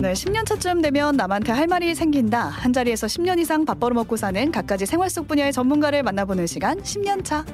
네, 10년 차쯤 되면 남한테 할 말이 생긴다. 한 자리에서 10년 이상 밥 벌어먹고 사는 갖가지 생활 속 분야의 전문가를 만나보는 시간 10년 차.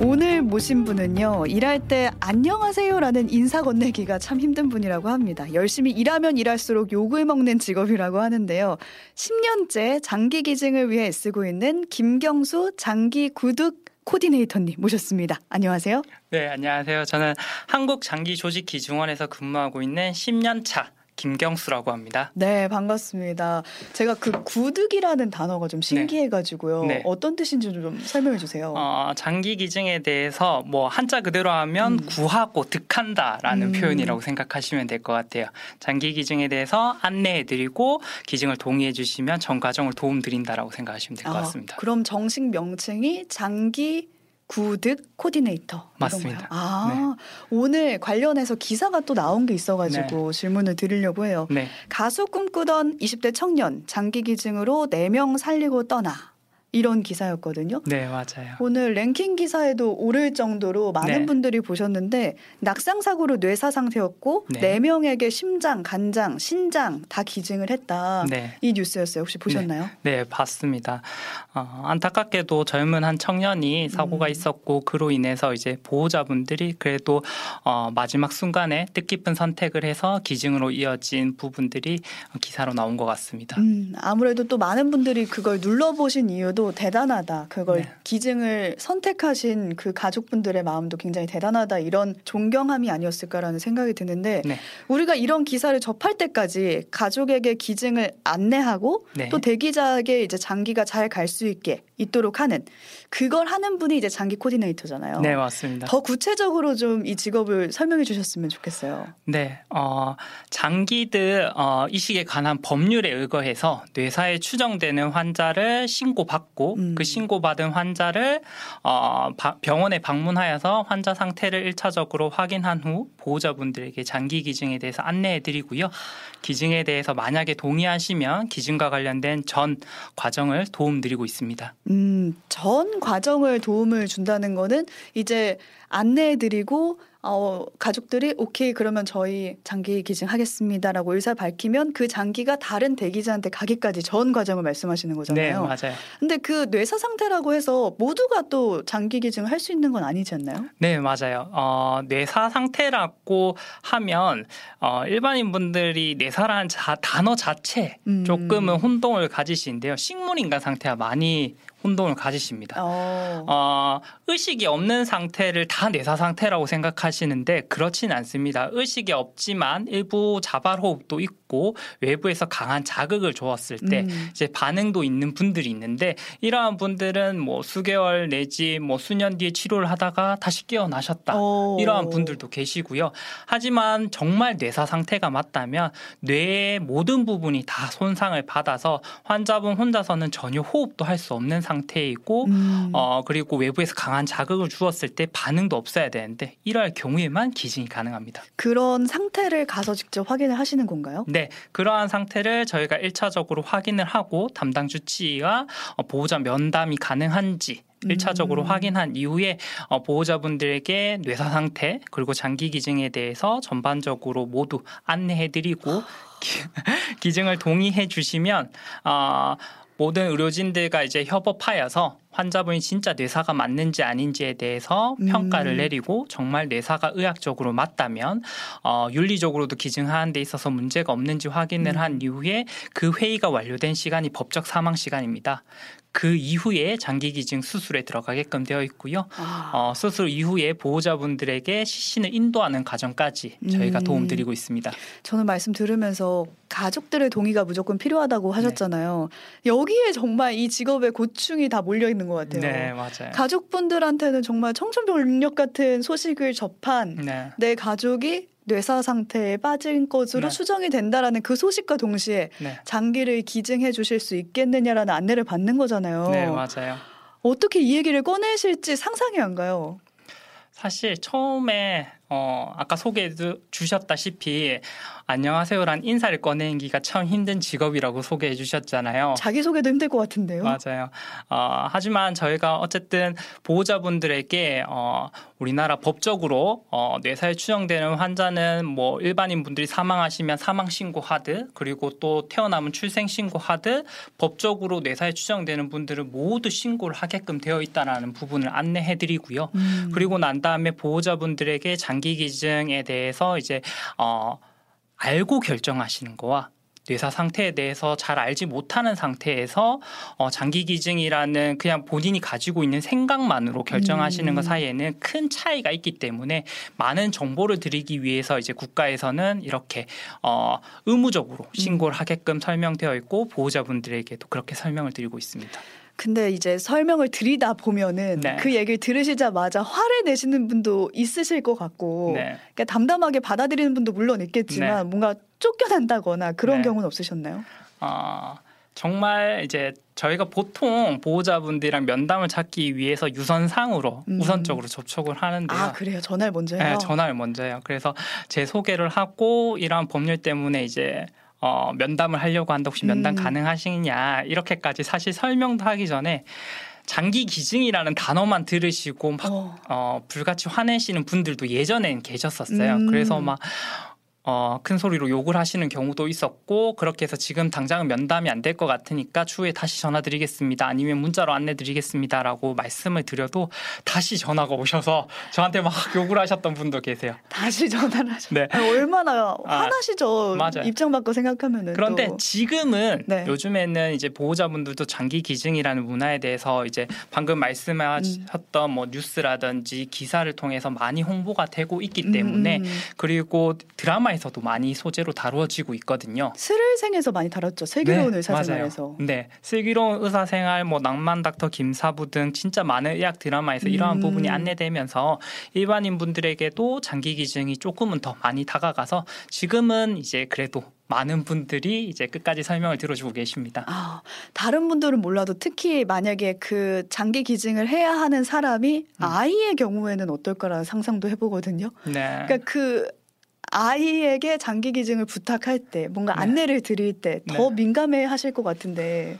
오늘 모신 분은요, 일할 때 안녕하세요라는 인사 건네기가 참 힘든 분이라고 합니다. 열심히 일하면 일할수록 욕을 먹는 직업이라고 하는데요. 10년째 장기 기증을 위해 쓰고 있는 김경수 장기 구독 코디네이터님 모셨습니다. 안녕하세요. 네, 안녕하세요. 저는 한국 장기 조직기증원에서 근무하고 있는 10년 차 김경수라고 합니다. 네, 반갑습니다. 제가 그 구득이라는 단어가 좀 신기해가지고요. 네. 어떤 뜻인지 좀 설명해 주세요. 어, 장기 기증에 대해서 뭐 한자 그대로 하면 음. 구하고 득한다라는 음. 표현이라고 생각하시면 될 것 같아요. 장기 기증에 대해서 안내해 드리고 기증을 동의해 주시면 전 과정을 도움 드린다라고 생각하시면 될것 아, 같습니다. 그럼 정식 명칭이 장기 구득 코디네이터 맞습니다. 아 네. 오늘 관련해서 기사가 또 나온 게 있어가지고 네. 질문을 드리려고 해요. 네. 가수 꿈꾸던 20대 청년 장기 기증으로 4명 살리고 떠나 이런 기사였거든요. 네, 맞아요. 오늘 랭킹 기사에도 오를 정도로 많은 네. 분들이 보셨는데 낙상 사고로 뇌사 상태였고 네. 4명에게 심장, 간장, 신장 다 기증을 했다. 네. 이 뉴스였어요. 혹시 보셨나요? 네, 네 봤습니다. 어, 안타깝게도 젊은 한 청년이 사고가 음. 있었고 그로 인해서 이제 보호자분들이 그래도 어, 마지막 순간에 뜻깊은 선택을 해서 기증으로 이어진 부분들이 기사로 나온 것 같습니다. 음, 아무래도 또 많은 분들이 그걸 눌러보신 이유도 마음도 대단하다. 그걸 네. 기증을 선택하신 그 가족분들의 마음도 굉장히 대단하다. 이런 존경함이 아니었을까라는 생각이 드는데 네. 우리가 이런 기사를 접할 때까지 가족에게 기증을 안내하고 네. 또 대기자에게 이제 장기가 잘 갈 수 있게 있도록 하는 그걸 하는 분이 이제 장기 코디네이터잖아요. 네, 맞습니다. 더 구체적으로 좀 이 직업을 설명해 주셨으면 좋겠어요. 네, 어, 장기들 어, 이식에 관한 법률에 의거해서 뇌사에 추정되는 환자를 신고받고 음. 그 신고받은 환자를 어, 병원에 방문하여서 환자 상태를 일차적으로 확인한 후 보호자분들에게 장기 기증에 대해서 안내해 드리고요. 기증에 대해서 만약에 동의하시면 기증과 관련된 전 과정을 도움드리고 있습니다. 음, 전 과정을 도움을 준다는 거는 이제 안내해 드리고 어, 가족들이 오케이 그러면 저희 장기 기증하겠습니다라고 의사 밝히면 그 장기가 다른 대기자한테 가기까지 전 과정을 말씀하시는 거잖아요. 네, 맞아요. 근데 그 뇌사 상태라고 해서 모두가 또 장기 기증을 할 수 있는 건 아니지 않나요? 네, 맞아요. 어, 뇌사 상태라고 하면 어, 일반인 분들이 뇌사라는 자, 단어 자체 음. 조금은 혼동을 가지시는데요. 식물인간 상태와 많이 혼동을 가지십니다. 어. 어, 의식이 없는 상태를 다 뇌사 상태라고 생각하시는데 그렇진 않습니다. 의식이 없지만 일부 자발 호흡도 있고 외부에서 강한 자극을 주었을 때 음. 이제 반응도 있는 분들이 있는데 이러한 분들은 뭐 수개월 내지 뭐 수년 뒤에 치료를 하다가 다시 깨어나셨다. 오. 이러한 분들도 계시고요. 하지만 정말 뇌사 상태가 맞다면 뇌의 모든 부분이 다 손상을 받아서 환자분 혼자서는 전혀 호흡도 할 수 없는 상태 상태이고 음. 어 그리고 외부에서 강한 자극을 주었을 때 반응도 없어야 되는데 이럴 경우에만 기증이 가능합니다. 그런 상태를 가서 직접 확인을 하시는 건가요? 네, 그러한 상태를 저희가 1차적으로 확인을 하고 담당 주치의와 어, 보호자 면담이 가능한지 1차적으로 음. 확인한 이후에 어, 보호자분들에게 뇌사 상태 그리고 장기 기증에 대해서 전반적으로 모두 안내해드리고 기 증을 동의해 주시면 어, 모든 의료진들과 이제 협업하여서 환자분이 진짜 뇌사가 맞는지 아닌지에 대해서 평가를 음. 내리고 정말 뇌사가 의학적으로 맞다면 어, 윤리적으로도 기증하는 데 있어서 문제가 없는지 확인을 음. 한 이후에 그 회의가 완료된 시간이 법적 사망 시간입니다. 그 이후에 장기 기증 수술에 들어가게끔 되어 있고요. 아. 어, 수술 이후에 보호자분들에게 시신을 인도하는 과정까지 저희가 음. 도움드리고 있습니다. 저는 말씀 들으면서 가족들의 동의가 무조건 필요하다고 네. 하셨잖아요. 네. 여기에 정말 이 직업의 고충이 다 몰려 있는 것 같아요. 네, 맞아요. 가족분들한테는 정말 청천벽력 같은 소식을 접한 네. 내 가족이 뇌사 상태에 빠진 것으로 네. 추정이 된다라는 그 소식과 동시에 네. 장기를 기증해 주실 수 있겠느냐라는 안내를 받는 거잖아요. 네, 맞아요. 어떻게 이 얘기를 꺼내실지 상상이 안 가요. 사실 처음에 어, 아까 소개해 주셨다시피 안녕하세요란 인사를 꺼내기가 참 힘든 직업이라고 소개해 주셨잖아요. 자기소개도 힘들 것 같은데요. 맞아요. 어, 하지만 저희가 어쨌든 보호자분들에게 어, 우리나라 법적으로 어, 뇌사에 추정되는 환자는 뭐 일반인 분들이 사망하시면 사망 신고하듯 그리고 또 태어나면 출생 신고하듯 법적으로 뇌사에 추정되는 분들은 모두 신고를 하게끔 되어 있다라는 부분을 안내해 드리고요. 음. 그리고 난 다음에 보호자분들에게 장기 기증에 대해서 이제 어 알고 결정하시는 거와 뇌사 상태에 대해서 잘 알지 못하는 상태에서 어, 장기 기증이라는 그냥 본인이 가지고 있는 생각만으로 결정하시는 음. 것 사이에는 큰 차이가 있기 때문에 많은 정보를 드리기 위해서 이제 국가에서는 이렇게 어, 의무적으로 신고를 음. 하게끔 설명되어 있고 보호자분들에게도 그렇게 설명을 드리고 있습니다. 근데 이제 설명을 드리다 보면은 네. 그 얘기를 들으시자마자 화를 내시는 분도 있으실 것 같고 네. 그러니까 담담하게 받아들이는 분도 물론 있겠지만 네. 뭔가 쫓겨난다거나 그런 네. 경우는 없으셨나요? 아 정말 이제 저희가 보통 보호자분들이랑 면담을 찾기 위해서 유선상으로 음. 우선적으로 접촉을 하는데요. 아 그래요? 전화를 먼저 해요? 네, 전화를 먼저 해요. 그래서 제 소개를 하고 이러한 법률 때문에 이제 어, 면담을 하려고 한다 혹시 면담 음. 가능하시냐 이렇게까지 사실 설명도 하기 전에 장기 기증이라는 단어만 들으시고 막 어. 어 불같이 화내시는 분들도 예전엔 계셨었어요. 음. 그래서 막 어, 큰 소리로 욕을 하시는 경우도 있었고 그렇게 해서 지금 당장은 면담이 안 될 것 같으니까 추후에 다시 전화 드리겠습니다. 아니면 문자로 안내 드리겠습니다라고 말씀을 드려도 다시 전화가 오셔서 저한테 막 욕을 하셨던 분도 계세요. 다시 전화를 하셨 네. 얼마나 아, 화나시죠. 맞아요. 입장 바꿔 생각하면은 그런데 또. 지금은 네. 요즘에는 이제 보호자분들도 장기 기증이라는 문화에 대해서 이제 방금 말씀하셨던 음. 뭐 뉴스라든지 기사를 통해서 많이 홍보가 되고 있기 때문에 음. 음. 그리고 드라마 드라마에서도 많이 소재로 다루어지고 있거든요. 스릴생에서 많이 다뤘죠. 슬기로운 네, 의사생활에서. 네, 슬기로운 의사생활, 뭐 낭만 닥터 김사부 등 진짜 많은 의학 드라마에서 이러한 음. 부분이 안내되면서 일반인 분들에게도 장기 기증이 조금은 더 많이 다가가서 지금은 이제 그래도 많은 분들이 이제 끝까지 설명을 들어주고 계십니다. 아, 다른 분들은 몰라도 특히 만약에 그 장기 기증을 해야 하는 사람이 음. 아이의 경우에는 어떨까라는 상상도 해보거든요. 네. 그러니까 그 아이에게 장기 기증을 부탁할 때 뭔가 네. 안내를 드릴 때더 네. 민감해 하실 것 같은데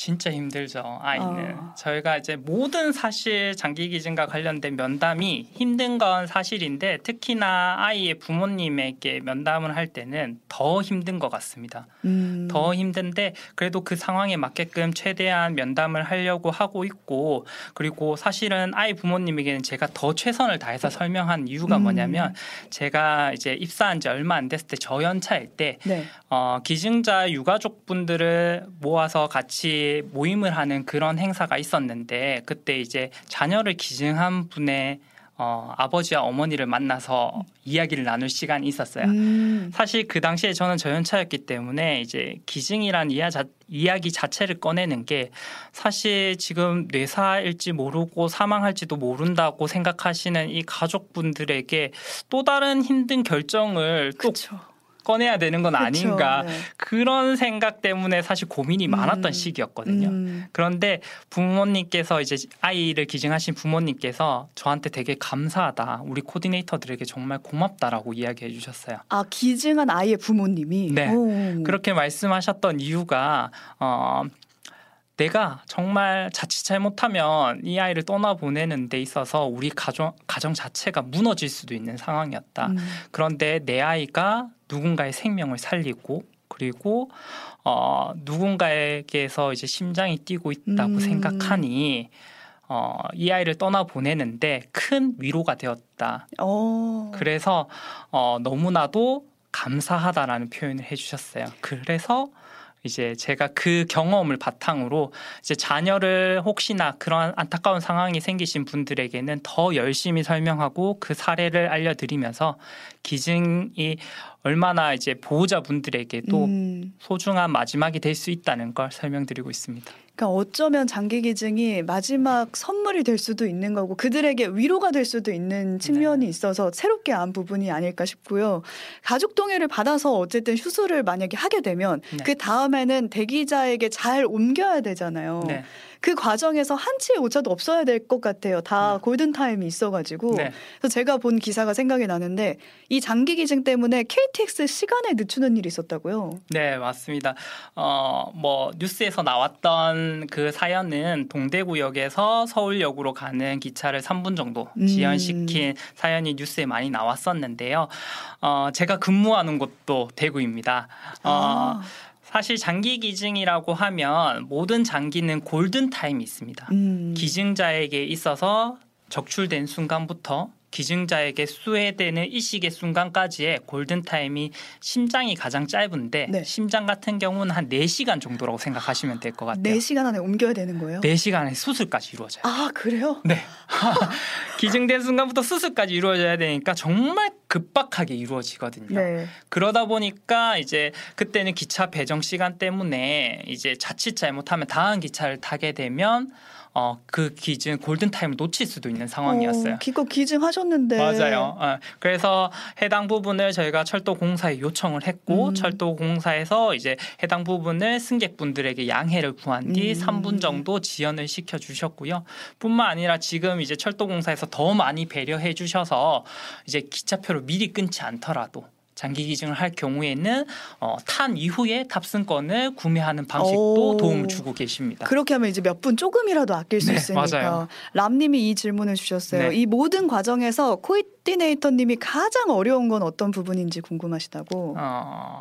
진짜 힘들죠 아이는 어. 저희가 이제 모든 사실 장기 기증과 관련된 면담이 힘든 건 사실인데 특히나 아이의 부모님에게 면담을 할 때는 더 힘든 것 같습니다 음. 더 힘든데 그래도 그 상황에 맞게끔 최대한 면담을 하려고 하고 있고 그리고 사실은 아이 부모님에게는 제가 더 최선을 다해서 설명한 이유가 음. 뭐냐면 제가 이제 입사한 지 얼마 안 됐을 때 저연차일 때 네. 어, 기증자 유가족 분들을 모아서 같이 모임을 하는 그런 행사가 있었는데 그때 이제 자녀를 기증한 분의 어, 아버지와 어머니를 만나서 이야기를 나눌 시간이 있었어요. 음. 사실 그 당시에 저는 저연차였기 때문에 이제 기증이란 이야 자, 이야기 자체를 꺼내는 게 사실 지금 뇌사일지 모르고 사망할지도 모른다고 생각하시는 이 가족분들에게 또 다른 힘든 결정을 그쵸. 또 꺼내야 되는 건 그쵸, 아닌가 네. 그런 생각 때문에 사실 고민이 음. 많았던 시기였거든요. 음. 그런데 부모님께서 이제 아이를 기증하신 부모님께서 저한테 되게 감사하다. 우리 코디네이터들에게 정말 고맙다라고 이야기해 주셨어요. 아 기증한 아이의 부모님이 네 오. 그렇게 말씀하셨던 이유가 어. 내가 정말 자칫 잘못하면 이 아이를 떠나 보내는 데 있어서 우리 가정 가정 자체가 무너질 수도 있는 상황이었다. 음. 그런데 내 아이가 누군가의 생명을 살리고 그리고 어 누군가에게서 이제 심장이 뛰고 있다고 음. 생각하니 어, 이 아이를 떠나 보내는데 큰 위로가 되었다. 오. 그래서 어, 너무나도 감사하다라는 표현을 해주셨어요. 그래서 이제 제가 그 경험을 바탕으로 이제 자녀를 혹시나 그런 안타까운 상황이 생기신 분들에게는 더 열심히 설명하고 그 사례를 알려드리면서 기증이 얼마나 이제 보호자분들에게도 음. 소중한 마지막이 될 수 있다는 걸 설명드리고 있습니다. 그러니까 어쩌면 장기 기증이 마지막 선물이 될 수도 있는 거고 그들에게 위로가 될 수도 있는 측면이 네. 있어서 새롭게 안 부분이 아닐까 싶고요. 가족 동의를 받아서 어쨌든 휴수를 만약에 하게 되면 네. 그 다음에는 대기자에게 잘 옮겨야 되잖아요. 네. 그 과정에서 한치의 오차도 없어야 될 것 같아요. 다 네. 골든 타임이 있어가지고 네. 그래서 제가 본 기사가 생각이 나는데 이 장기 기증 때문에 KTX 시간에 늦추는 일이 있었다고요. 네 맞습니다. 어뭐 뉴스에서 나왔던 그 사연은 동대 구역에서 서울역으로 가는 기차를 3분 정도 음. 지연시킨 음. 사연이 뉴스에 많이 나왔었는데요. 어 제가 근무하는 곳도 대구입니다. 어, 아. 사실 장기 기증이라고 하면 모든 장기는 골든 타임이 있습니다. 음. 기증자에게 있어서 적출된 순간부터 기증자에게 수혜되는 이 시기 순간까지의 골든 타임이 심장이 가장 짧은데 네. 심장 같은 경우는 한 4시간 정도라고 생각하시면 될 것 같아요. 4시간 안에 옮겨야 되는 거예요? 4시간 안에 수술까지 이루어져요. 아, 그래요? 네. 기증된 순간부터 수술까지 이루어져야 되니까 정말 급박하게 이루어지거든요. 네. 그러다 보니까 이제 그때는 기차 배정 시간 때문에 이제 자칫 잘못하면 다음 기차를 타게 되면 어, 그 기증 골든 타임을 놓칠 수도 있는 상황이었어요. 어, 기껏 기증하셨는데 맞아요. 어, 그래서 해당 부분을 저희가 철도 공사에 요청을 했고 음. 철도 공사에서 이제 해당 부분을 승객분들에게 양해를 구한 뒤 음. 3분 정도 지연을 시켜 주셨고요. 뿐만 아니라 지금 이제 철도 공사에서 더 많이 배려해 주셔서 이제 기차표를 미리 끊지 않더라도 장기 기증을 할 경우에는 어, 탄 이후에 탑승권을 구매하는 방식도 오. 도움을 주고 계십니다. 그렇게 하면 이제 몇 분 조금이라도 아낄 수 네, 있으니까. 맞아요. 람님이 이 질문을 주셨어요. 네. 이 모든 과정에서 코이디네이터님이 가장 어려운 건 어떤 부분인지 궁금하시다고. 어,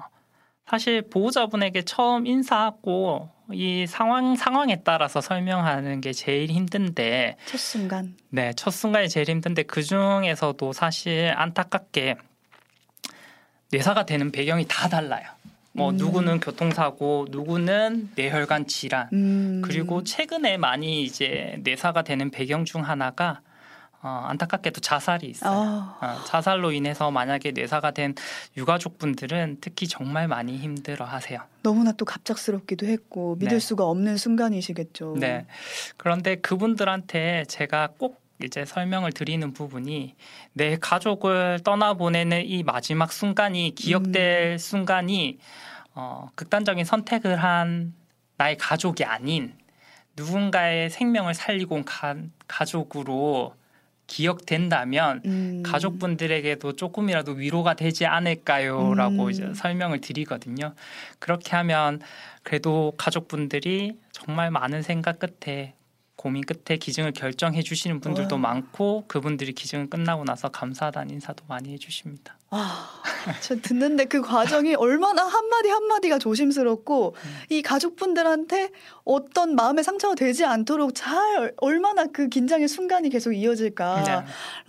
사실 보호자분에게 처음 인사하고 이 상황 상황에 따라서 설명하는 게 제일 힘든데 첫 순간. 네, 첫 순간이 제일 힘든데 그 중에서도 사실 안타깝게 뇌사가 되는 배경이 다 달라요. 뭐 음. 누구는 교통사고, 누구는 뇌혈관 질환, 음. 그리고 최근에 많이 이제 뇌사가 되는 배경 중 하나가 어, 안타깝게도 자살이 있어요. 어. 어, 자살로 인해서 만약에 뇌사가 된 유가족분들은 특히 정말 많이 힘들어하세요. 너무나 또 갑작스럽기도 했고 믿을 네. 수가 없는 순간이시겠죠. 네. 그런데 그분들한테 제가 꼭 이제 설명을 드리는 부분이 내 가족을 떠나보내는 이 마지막 순간이 기억될 음. 순간이 어, 극단적인 선택을 한 나의 가족이 아닌 누군가의 생명을 살리고 간 가족으로 기억된다면 음. 가족분들에게도 조금이라도 위로가 되지 않을까요라고 음. 이제 설명을 드리거든요. 그렇게 하면 그래도 가족분들이 정말 많은 생각 끝에 고민 끝에 기증을 결정해 주시는 분들도 와. 많고 그분들이 기증을 끝나고 나서 감사하다는 인사도 많이 해주십니다. 아, 저 듣는데 그 과정이 얼마나 한마디 한마디가 조심스럽고 음. 이 가족분들한테 어떤 마음의 상처가 되지 않도록 잘 얼마나 그 긴장의 순간이 계속 이어질까라는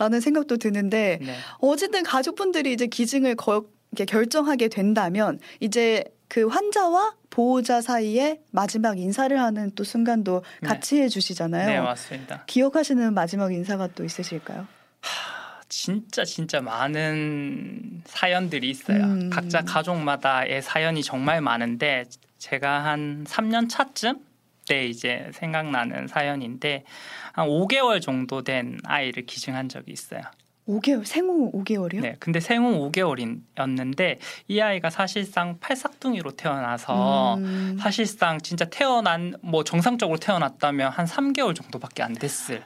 네. 생각도 드는데 네. 어쨌든 가족분들이 이제 기증을 거, 결정하게 된다면 이제 그 환자와 보호자 사이에 마지막 인사를 하는 또 순간도 네. 같이 네. 해주시잖아요. 네, 맞습니다. 기억하시는 마지막 인사가 또 있으실까요? 하, 진짜 진짜 많은 사연들이 있어요. 음. 각자 가족마다의 사연이 정말 많은데 제가 한 3년 차쯤 때 이제 생각나는 사연인데 한 5개월 정도 된 아이를 기증한 적이 있어요. 5개월 생후 5개월이요? 네. 근데 생후 5개월이었는데 이 아이가 사실상 팔싹둥이로 태어나서 음. 사실상 진짜 태어난 뭐 정상적으로 태어났다면 한 3개월 정도밖에 안 됐을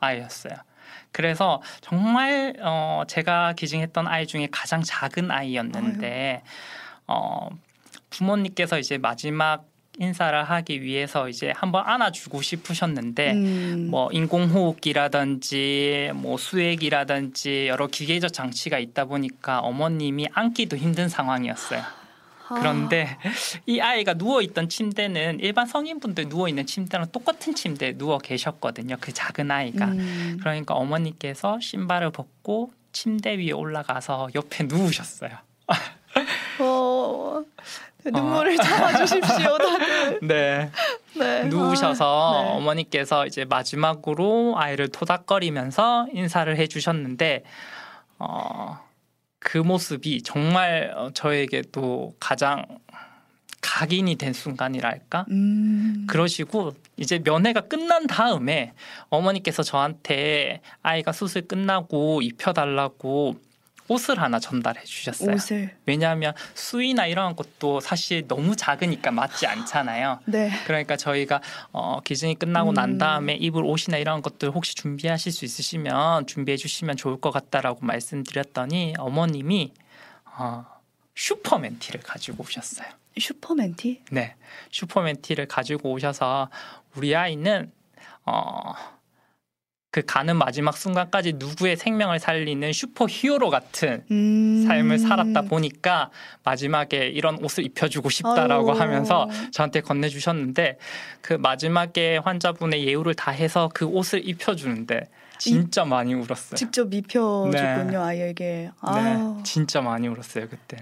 아이였어요. 그래서 정말 어 제가 기증했던 아이 중에 가장 작은 아이였는데 어 부모님께서 이제 마지막 인사를 하기 위해서 이제 한번 안아주고 싶으셨는데 음. 뭐 인공호흡기라든지 뭐 수액이라든지 여러 기계적 장치가 있다 보니까 어머님이 안기도 힘든 상황이었어요. 아. 그런데 이 아이가 누워 있던 침대는 일반 성인분들 누워 있는 침대랑 똑같은 침대에 누워 계셨거든요. 그 작은 아이가. 음. 그러니까 어머니께서 신발을 벗고 침대 위에 올라가서 옆에 누우셨어요. 어, 눈물을 참아주십시오, 다들. 네. 네. 누우셔서 아, 네. 어머니께서 이제 마지막으로 아이를 토닥거리면서 인사를 해주셨는데, 어, 그 모습이 정말 어, 저에게도 가장 각인이 된 순간이랄까? 음. 그러시고 이제 면회가 끝난 다음에 어머니께서 저한테 아이가 수술 끝나고 입혀달라고 옷을 하나 전달해 주셨어요. 옷을. 왜냐하면 수위나 이런 것도 사실 너무 작으니까 맞지 않잖아요. 네. 그러니까 저희가 어, 기증이 끝나고 음. 난 다음에 입을 옷이나 이런 것들 혹시 준비하실 수 있으시면 준비해 주시면 좋을 것 같다라고 말씀드렸더니 어머님이 어, 슈퍼맨 티를 가지고 오셨어요. 슈퍼맨 티? 네, 슈퍼맨 티를 가지고 오셔서 우리 아이는 어. 그 가는 마지막 순간까지 누구의 생명을 살리는 슈퍼 히어로 같은 음. 삶을 살았다 보니까 마지막에 이런 옷을 입혀주고 싶다라고 아유. 하면서 저한테 건네주셨는데 그 마지막에 환자분의 예우를 다해서 그 옷을 입혀주는데 진짜 이, 많이 울었어요. 직접 입혀줬군요 네. 아이에게. 네, 진짜 많이 울었어요 그때.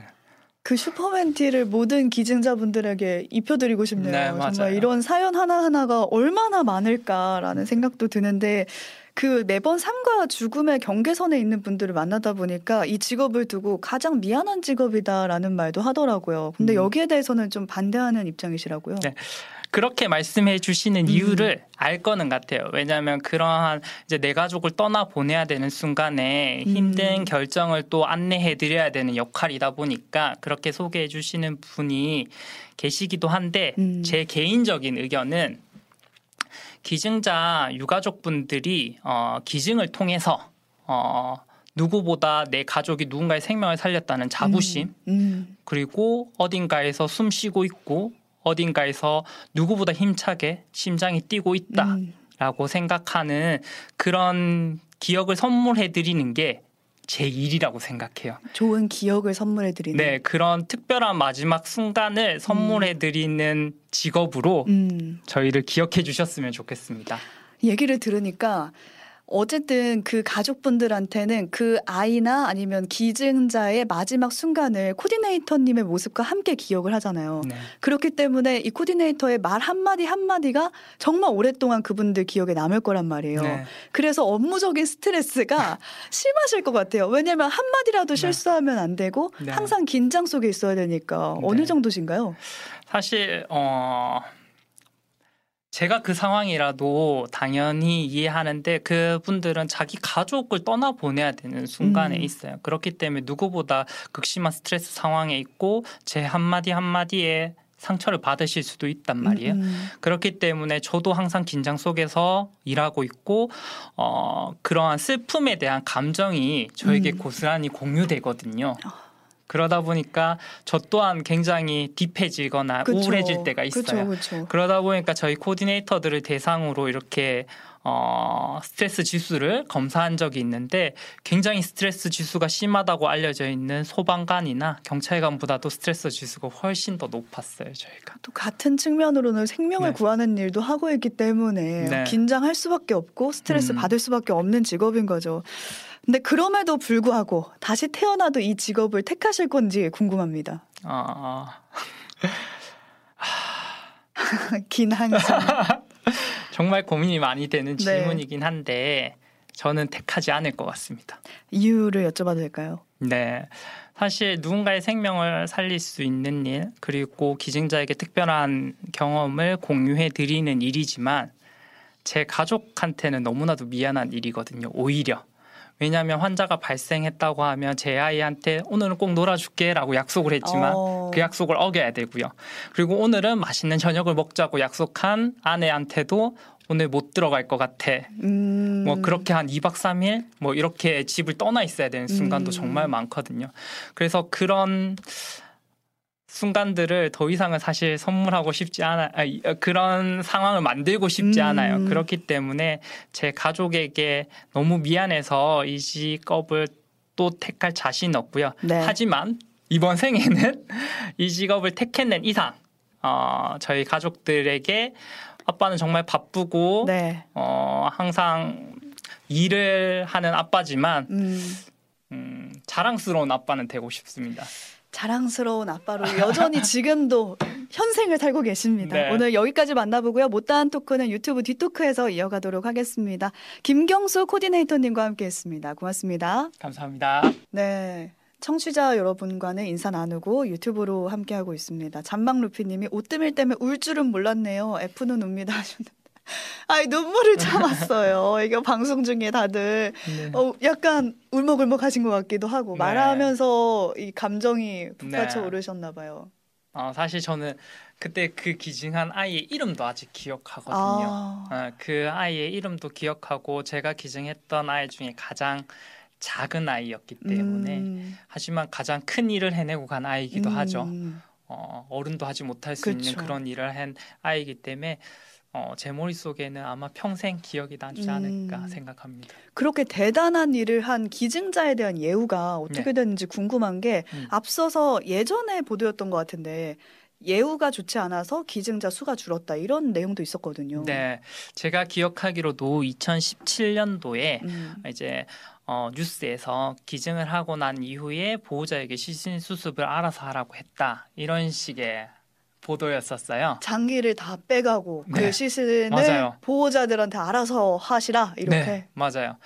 그 슈퍼맨 티를 모든 기증자분들에게 입혀드리고 싶네요. 네, 정말 이런 사연 하나하나가 얼마나 많을까라는 생각도 드는데 그 매번 삶과 죽음의 경계선에 있는 분들을 만나다 보니까 이 직업을 두고 가장 미안한 직업이다라는 말도 하더라고요. 근데 음. 여기에 대해서는 좀 반대하는 입장이시라고요. 네. 그렇게 말씀해 주시는 이유를 음. 알 거는 같아요. 왜냐하면 그러한 이제 내 가족을 떠나 보내야 되는 순간에 힘든 음. 결정을 또 안내해 드려야 되는 역할이다 보니까 그렇게 소개해 주시는 분이 계시기도 한데 음. 제 개인적인 의견은 기증자 유가족분들이 어, 기증을 통해서 어, 누구보다 내 가족이 누군가의 생명을 살렸다는 자부심 음, 음. 그리고 어딘가에서 숨 쉬고 있고 어딘가에서 누구보다 힘차게 심장이 뛰고 있다라고 음. 생각하는 그런 기억을 선물해 드리는 게 제 일이라고 생각해요. 좋은 기억을 선물해 드리는. 네, 그런 특별한 마지막 순간을 선물해 드리는 음. 직업으로 음. 저희를 기억해 주셨으면 좋겠습니다. 얘기를 들으니까 어쨌든 그 가족분들한테는 그 아이나 아니면 기증자의 마지막 순간을 코디네이터님의 모습과 함께 기억을 하잖아요. 네. 그렇기 때문에 이 코디네이터의 말 한마디 한마디가 정말 오랫동안 그분들 기억에 남을 거란 말이에요. 네. 그래서 업무적인 스트레스가 심하실 것 같아요. 왜냐하면 한마디라도 네. 실수하면 안 되고 네. 항상 긴장 속에 있어야 되니까 어느 네. 정도신가요? 사실 어. 제가 그 상황이라도 당연히 이해하는데 그분들은 자기 가족을 떠나 보내야 되는 순간에 음. 있어요. 그렇기 때문에 누구보다 극심한 스트레스 상황에 있고 제 한마디 한마디에 상처를 받으실 수도 있단 말이에요. 음. 음. 그렇기 때문에 저도 항상 긴장 속에서 일하고 있고 어 그러한 슬픔에 대한 감정이 저에게 음. 고스란히 공유되거든요. 아. 그러다 보니까 저 또한 굉장히 딥해지거나 그쵸. 우울해질 때가 있어요. 그쵸, 그쵸. 그러다 보니까 저희 코디네이터들을 대상으로 이렇게 어, 스트레스 지수를 검사한 적이 있는데 굉장히 스트레스 지수가 심하다고 알려져 있는 소방관이나 경찰관보다도 스트레스 지수가 훨씬 더 높았어요, 저희가. 또 같은 측면으로는 생명을 네. 구하는 일도 하고 있기 때문에 네. 긴장할 수밖에 없고 스트레스 음. 받을 수밖에 없는 직업인 거죠. 근데 그럼에도 불구하고 다시 태어나도 이 직업을 택하실 건지 궁금합니다. 아, 아. 긴 항상. 정말 고민이 많이 되는 네. 질문이긴 한데 저는 택하지 않을 것 같습니다. 이유를 여쭤봐도 될까요? 네. 사실 누군가의 생명을 살릴 수 있는 일, 그리고 기증자에게 특별한 경험을 공유해 드리는 일이지만 제 가족한테는 너무나도 미안한 일이거든요. 오히려. 왜냐하면 환자가 발생했다고 하면 제 아이한테 오늘은 꼭 놀아줄게라고 약속을 했지만 어. 그 약속을 어겨야 되고요. 그리고 오늘은 맛있는 저녁을 먹자고 약속한 아내한테도 오늘 못 들어갈 것 같아. 음. 뭐 그렇게 한 2박 3일 뭐 이렇게 집을 떠나 있어야 되는 순간도 음. 정말 많거든요. 그래서 그런 순간들을 더 이상은 사실 선물하고 싶지 않아 어, 그런 상황을 만들고 싶지 음. 않아요. 그렇기 때문에 제 가족에게 너무 미안해서 이 직업을 또 택할 자신 없고요. 네. 하지만 이번 생에는 이 직업을 택해낸 이상 어, 저희 가족들에게 아빠는 정말 바쁘고 네. 어, 항상 일을 하는 아빠지만 음. 음, 자랑스러운 아빠는 되고 싶습니다. 자랑스러운 아빠로 여전히 지금도 현생을 살고 계십니다. 네. 오늘 여기까지 만나보고요. 못다한 토크는 유튜브 뒷토크에서 이어가도록 하겠습니다. 김경수 코디네이터님과 함께했습니다. 고맙습니다. 감사합니다. 네. 청취자 여러분과는 인사 나누고 유튜브로 함께하고 있습니다. 잔망 루피님이 오뜨밀 때문에 울 줄은 몰랐네요. F는 웁니다. 아니 눈물을 참았어요. 이거 방송 중에 다들 네. 어, 약간 울먹울먹하신 것 같기도 하고 네. 말하면서 이 감정이 북받쳐 네. 오르셨나 봐요. 어, 사실 저는 그때 그 기증한 아이의 이름도 아직 기억하거든요. 아. 어, 그 아이의 이름도 기억하고 제가 기증했던 아이 중에 가장 작은 아이였기 때문에 음. 하지만 가장 큰 일을 해내고 간 아이기도 음. 하죠. 어, 어른도 하지 못할 수 그쵸. 있는 그런 일을 한 아이기 때문에 어, 제 머릿속에는 아마 평생 기억이 나지 않을까 음. 생각합니다. 그렇게 대단한 일을 한 기증자에 대한 예우가 어떻게 네. 되는지 궁금한 게 음. 앞서서 예전에 보도였던 것 같은데 예우가 좋지 않아서 기증자 수가 줄었다 이런 내용도 있었거든요. 네, 제가 기억하기로도 2017년도에 음. 이제 어, 뉴스에서 기증을 하고 난 이후에 보호자에게 시신 수습을 알아서 하라고 했다 이런 식의 보도였었어요. 장기를 다 빼가고 그 네. 그 시신을 맞아요. 보호자들한테 알아서 하시라 이렇게. 네, 맞아요.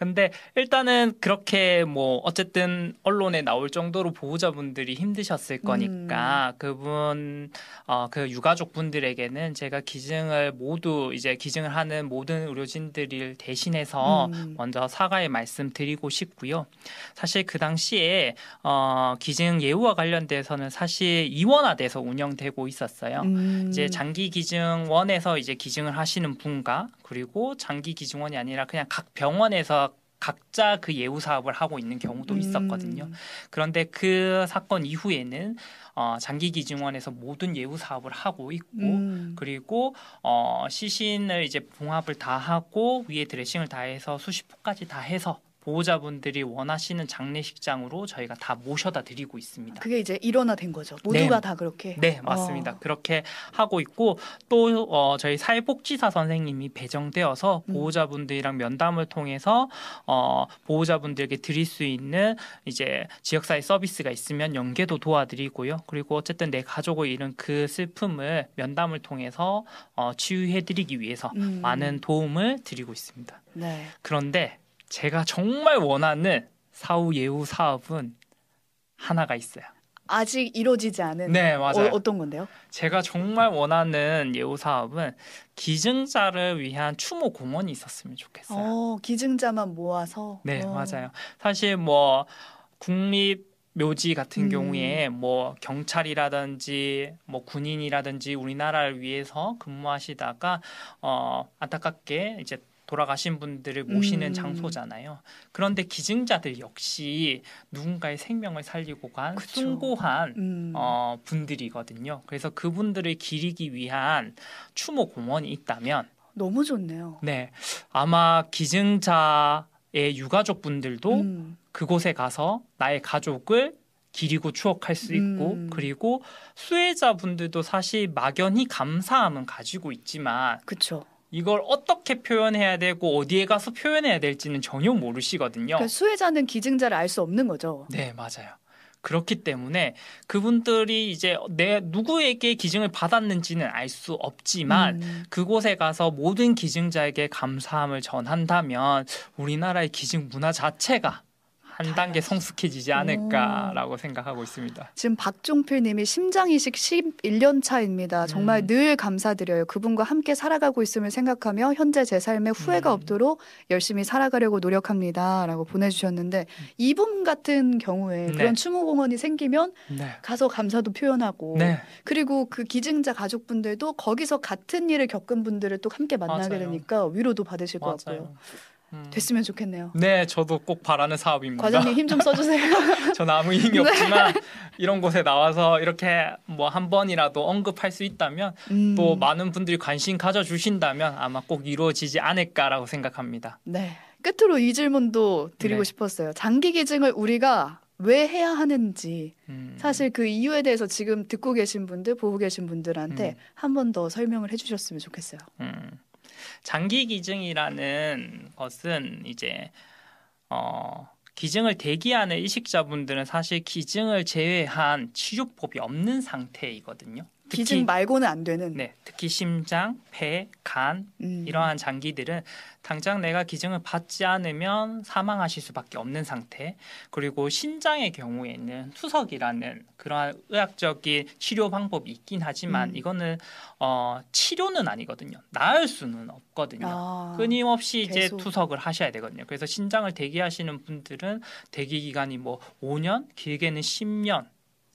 근데 일단은 그렇게 뭐 어쨌든 언론에 나올 정도로 보호자분들이 힘드셨을 거니까 음. 그분 어 그 유가족 분들에게는 제가 기증을 모두 이제 기증을 하는 모든 의료진들을 대신해서 음. 먼저 사과의 말씀 드리고 싶고요. 사실 그 당시에 어 기증 예우와 관련돼서는 사실 이원화돼서 운영되고 있었어요. 음. 이제 장기 기증원에서 이제 기증을 하시는 분과 그리고 장기 기증원이 아니라 그냥 각 병원에서 각자 그 예우 사업을 하고 있는 경우도 음. 있었거든요. 그런데 그 사건 이후에는 어, 장기 기증원에서 모든 예우 사업을 하고 있고 음. 그리고 어, 시신을 이제 봉합을 다 하고 위에 드레싱을 다 해서 수십 포까지 다 해서 보호자분들이 원하시는 장례식장으로 저희가 다 모셔다 드리고 있습니다. 그게 이제 일원화된 거죠. 모두가 네. 다 그렇게. 네, 맞습니다. 어. 그렇게 하고 있고 또 어, 저희 사회복지사 선생님이 배정되어서 음. 보호자분들이랑 면담을 통해서 어, 보호자분들에게 드릴 수 있는 이제 지역사회 서비스가 있으면 연계도 도와드리고요. 그리고 어쨌든 내 가족을 잃은 그 슬픔을 면담을 통해서 어, 치유해드리기 위해서 음. 많은 도움을 드리고 있습니다. 네. 그런데 제가 정말 원하는 사후 예우 사업은 하나가 있어요. 아직 이루어지지 않은 네 맞아요. 어, 떤 건데요? 제가 정말 원하는 예우 사업은 기증자를 위한 추모 공원이 있었으면 좋겠어요. 어, 기증자만 모아서 네 어. 맞아요. 사실 뭐 국립 묘지 같은 음. 경우에 뭐 경찰이라든지 뭐 군인이라든지 우리나라를 위해서 근무하시다가 어 안타깝게 이제 돌아가신 분들을 모시는 음. 장소잖아요. 그런데 기증자들 역시 누군가의 생명을 살리고 간 그쵸. 숭고한 음. 어, 분들이거든요. 그래서 그분들을 기리기 위한 추모 공원이 있다면 너무 좋네요. 네, 아마 기증자의 유가족 분들도 음. 그곳에 가서 나의 가족을 기리고 추억할 수 있고 음. 그리고 수혜자분들도 사실 막연히 감사함은 가지고 있지만 그쵸. 이걸 어떻게 표현해야 되고 어디에 가서 표현해야 될지는 전혀 모르시거든요. 그러니까 수혜자는 기증자를 알 수 없는 거죠. 네, 맞아요. 그렇기 때문에 그분들이 이제 내 누구에게 기증을 받았는지는 알 수 없지만 음. 그곳에 가서 모든 기증자에게 감사함을 전한다면 우리나라의 기증 문화 자체가 한 단계 성숙해지지 않을까라고 오. 생각하고 있습니다. 지금 박종필님이 심장 이식 11년 차입니다. 정말 음. 늘 감사드려요. 그분과 함께 살아가고 있음을 생각하며 현재 제 삶에 후회가 음. 없도록 열심히 살아가려고 노력합니다라고 보내주셨는데 음. 이분 같은 경우에 네. 그런 추모공원이 생기면 네. 가서 감사도 표현하고 네. 그리고 그 기증자 가족분들도 거기서 같은 일을 겪은 분들을 또 함께 만나게 맞아요. 되니까 위로도 받으실 맞아요. 것 같고요. 음. 됐으면 좋겠네요. 네, 저도 꼭 바라는 사업입니다. 과장님 힘 좀 써주세요. 저는 아무 힘이 네. 없지만 이런 곳에 나와서 이렇게 뭐 한 번이라도 언급할 수 있다면 음. 또 많은 분들이 관심 가져주신다면 아마 꼭 이루어지지 않을까라고 생각합니다. 네, 끝으로 이 질문도 드리고 네. 싶었어요. 장기 기증을 우리가 왜 해야 하는지 음. 사실 그 이유에 대해서 지금 듣고 계신 분들 보고 계신 분들한테 음. 한번 더 설명을 해주셨으면 좋겠어요. 음. 장기 기증이라는 것은 이제 어 기증을 대기하는 이식자분들은 사실 기증을 제외한 치료법이 없는 상태이거든요. 기증 말고는 안 되는. 네, 특히 심장, 폐, 간 음. 이러한 장기들은 당장 내가 기증을 받지 않으면 사망하실 수밖에 없는 상태. 그리고 신장의 경우에는 투석이라는 그러한 의학적인 치료 방법이 있긴 하지만 음. 이거는 어, 치료는 아니거든요. 나을 수는 없거든요. 아, 끊임없이 계속. 이제 투석을 하셔야 되거든요. 그래서 신장을 대기하시는 분들은 대기 기간이 뭐 5년, 길게는 10년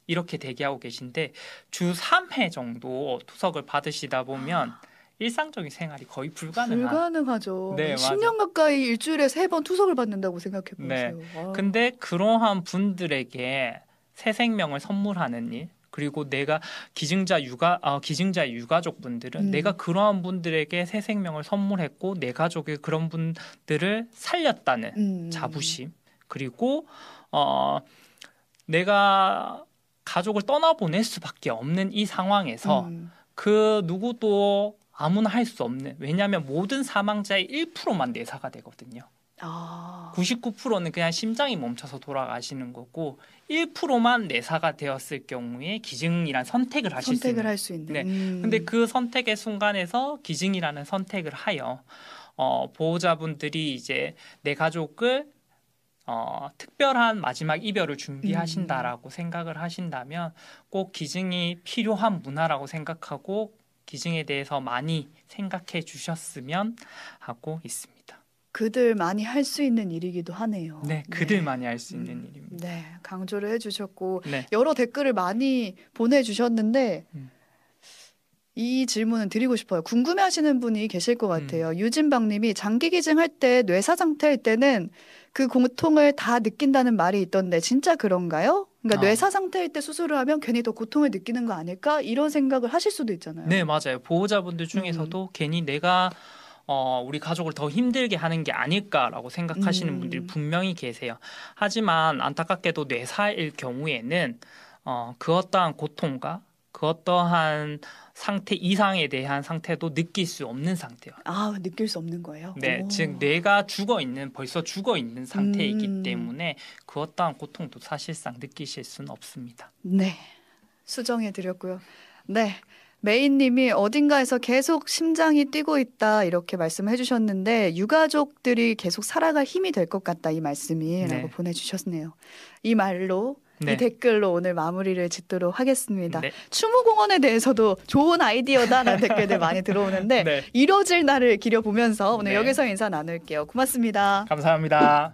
이렇게 대기하고 계신데 주 3회 정도 투석을 받으시다 보면 일상적인 생활이 거의 불가능한 불가능하죠. 네, 10년 가까이 일주일에 세 번 투석을 받는다고 생각해 보세요. 네. 와. 근데 그러한 분들에게 새 생명을 선물하는 일 그리고 내가 기증자 육아 어, 기증자 유가족 분들은 음. 내가 그러한 분들에게 새 생명을 선물했고 내 가족의 그런 분들을 살렸다는 음. 자부심 그리고 어 내가 가족을 떠나보낼 수밖에 없는 이 상황에서 음. 그 누구도 아무나 할 수 없는 왜냐하면 모든 사망자의 1%만 내사가 되거든요. 아. 99%는 그냥 심장이 멈춰서 돌아가시는 거고 1%만 내사가 되었을 경우에 기증이란 선택을 하실 선택을 할수 있는. 네. 음. 근데 그 선택의 순간에서 기증이라는 선택을 하여 어, 보호자분들이 이제 내 가족을 어, 특별한 마지막 이별을 준비하신다라고 음. 생각을 하신다면 꼭 기증이 필요한 문화라고 생각하고 기증에 대해서 많이 생각해 주셨으면 하고 있습니다. 그들 많이 할 수 있는 일이기도 하네요. 네, 그들 네. 많이 할 수 있는 음, 일입니다. 네, 강조를 해주셨고 네. 여러 댓글을 많이 보내주셨는데 음. 이 질문은 드리고 싶어요. 궁금해하시는 분이 계실 것 같아요. 음. 유진방님이 장기 기증할 때 뇌사 상태일 때는 그 고통을 다 느낀다는 말이 있던데 진짜 그런가요? 그러니까 아. 뇌사 상태일 때 수술을 하면 괜히 더 고통을 느끼는 거 아닐까 이런 생각을 하실 수도 있잖아요. 네 맞아요. 보호자분들 중에서도 음. 괜히 내가 어, 우리 가족을 더 힘들게 하는 게 아닐까라고 생각하시는 음. 분들이 분명히 계세요. 하지만 안타깝게도 뇌사일 경우에는 어, 그 어떠한 고통과 그 어떠한 상태 이상에 대한 상태도 느낄 수 없는 상태요. 아 느낄 수 없는 거예요? 네, 오. 즉 뇌가 죽어 있는 벌써 죽어 있는 상태이기 음. 때문에 그 어떠한 고통도 사실상 느끼실 수는 없습니다. 네, 수정해 드렸고요. 네. 메인님이 어딘가에서 계속 심장이 뛰고 있다 이렇게 말씀해 주셨는데 유가족들이 계속 살아갈 힘이 될 것 같다 이 말씀이라고 네. 보내주셨네요. 이 말로 네. 이 댓글로 오늘 마무리를 짓도록 하겠습니다. 네. 추모공원에 대해서도 좋은 아이디어다라는 댓글들 많이 들어오는데 네. 이뤄질 날을 기려보면서 오늘 네. 여기서 인사 나눌게요. 고맙습니다. 감사합니다.